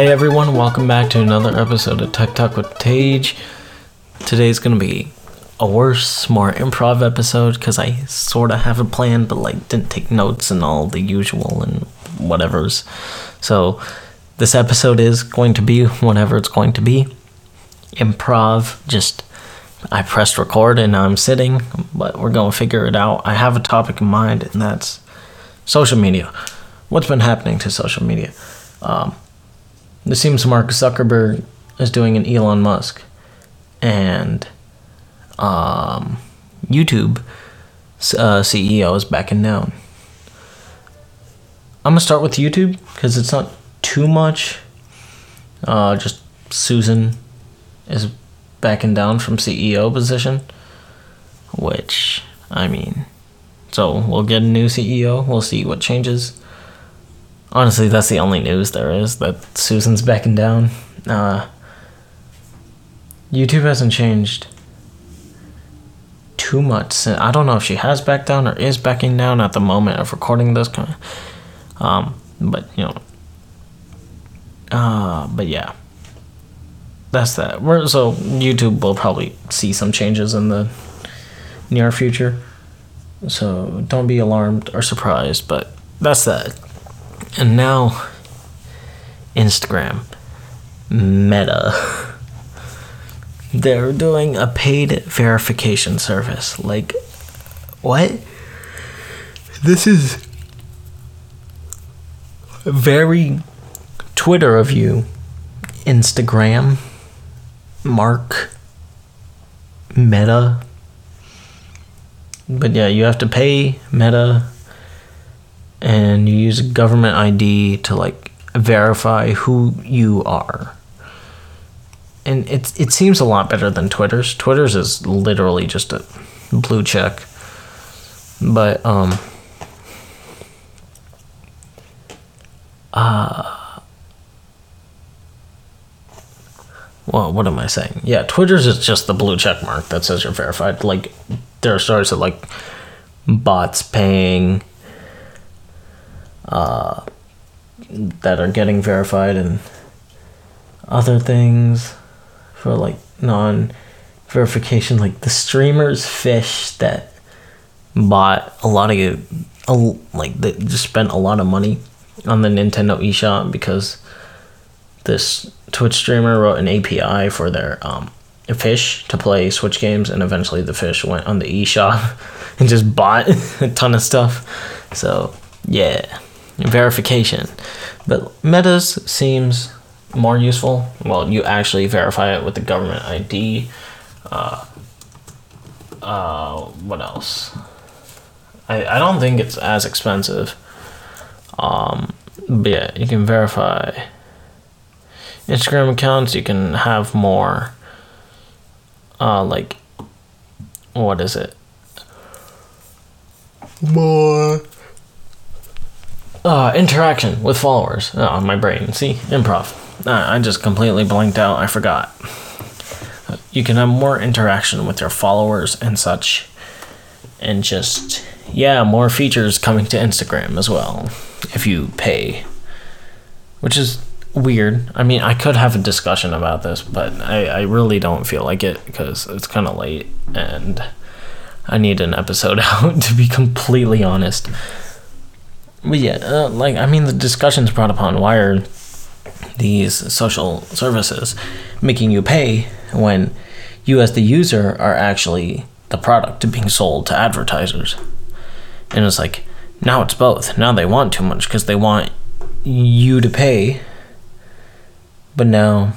Hey everyone, welcome back to another episode of Tech Talk with Tage. Today's gonna be a worse, more improv episode because I sort of have a plan, but like didn't take notes and all the usual and whatever's. So this episode is going to be whatever it's going to be. Improv, just I pressed record and now I'm sitting, but we're gonna figure it out. I have a topic in mind, and that's social media. What's been happening to social media? Um, it seems Mark Zuckerberg is doing an Elon Musk, and um, YouTube uh, CEO is backing down. I'm gonna start with YouTube because it's not too much. Uh, just Susan is backing down from CEO position, which I mean, so we'll get a new CEO. We'll see what changes. Honestly, that's the only news there is that Susan's backing down. Uh, YouTube hasn't changed too much. I don't know if she has backed down or is backing down at the moment of recording this. Kind of, um, but you know, uh, but yeah, that's that. We're, so YouTube will probably see some changes in the near future. So don't be alarmed or surprised, but that's that. And now, Instagram, Meta. They're doing a paid verification service. Like, what? This is very Twitter of you. Instagram, Mark, Meta. But yeah, you have to pay Meta and you use a government ID to like verify who you are. And it it seems a lot better than Twitter's. Twitter's is literally just a blue check. But um uh well, what am I saying? Yeah, Twitter's is just the blue check mark that says you're verified. Like there are stories of like bots paying uh, that are getting verified and other things for like non verification like the streamers fish that bought a lot of a, like they just spent a lot of money on the Nintendo eShop because this Twitch streamer wrote an API for their um, fish to play Switch games, and eventually the fish went on the eShop and just bought a ton of stuff. So yeah, verification. But Meta's seems more useful. Well, you actually verify it with the government ID. Uh, uh, what else? I, I don't think it's as expensive. Um, but yeah, you can verify Instagram accounts. You can have more. Uh, like, what is it? More uh, interaction with followers. Oh, my brain. See, improv. Uh, I just completely blanked out. I forgot. You can have more interaction with your followers and such, and just yeah, more features coming to Instagram as well if you pay, which is weird. I mean, I could have a discussion about this, but I, I really don't feel like it because it's kind of late and I need an episode out to be completely honest. But yeah, uh, like I mean, the discussions brought upon why are these social services making you pay when you, as the user, are actually the product being sold to advertisers? And it's like now it's both. Now they want too much because they want you to pay, but now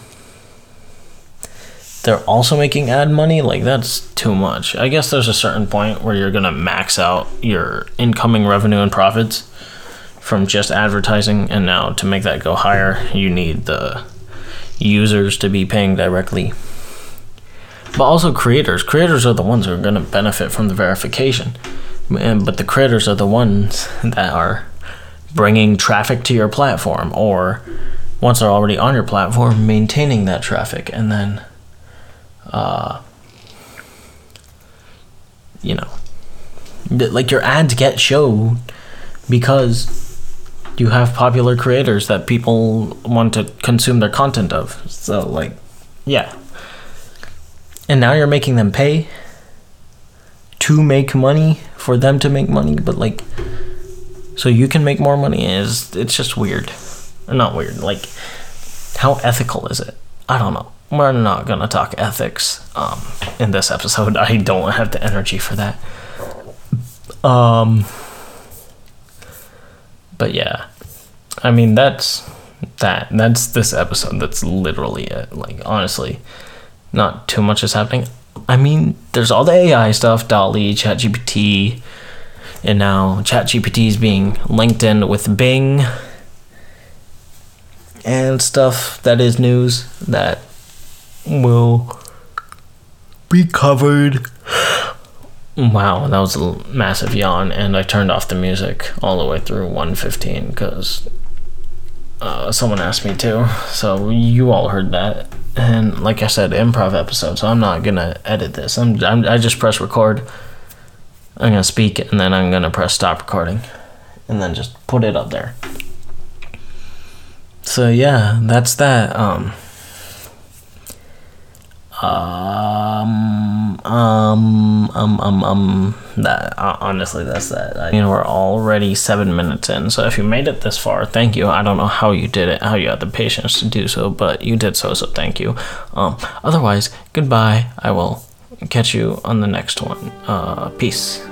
they're also making ad money like that's too much i guess there's a certain point where you're gonna max out your incoming revenue and profits from just advertising and now to make that go higher you need the users to be paying directly. But also creators. Creators are the ones who are going to benefit from the verification. And, but the creators are the ones that are bringing traffic to your platform or once they're already on your platform maintaining that traffic and then uh, you know like your ads get showed because you have popular creators that people want to consume their content of. So like, yeah. And now you're making them pay to make money for them to make money, but like so you can make more money is it's just weird. Not weird, like how ethical is it? I don't know. We're not gonna talk ethics um, in this episode. I don't have the energy for that. Um, but yeah, I mean that's that. That's this episode. That's literally it. Like honestly, not too much is happening. I mean, there's all the AI stuff, DALL-E, ChatGPT, and now ChatGPT is being linked in with Bing and stuff that is news that will be covered. Wow, that was a massive yawn, and I turned off the music all the way through 115 because uh, someone asked me to. So you all heard that, and like I said, improv episode. So I'm not gonna edit this. I'm, I'm I just press record. I'm gonna speak, and then I'm gonna press stop recording, and then just put it up there. So yeah, that's that. Um. Um, um, um, um, um, that, uh, honestly, that's that. I, you know, we're already seven minutes in, so if you made it this far, thank you. I don't know how you did it, how you had the patience to do so, but you did so, so thank you. Um, otherwise, goodbye. I will catch you on the next one. Uh, peace.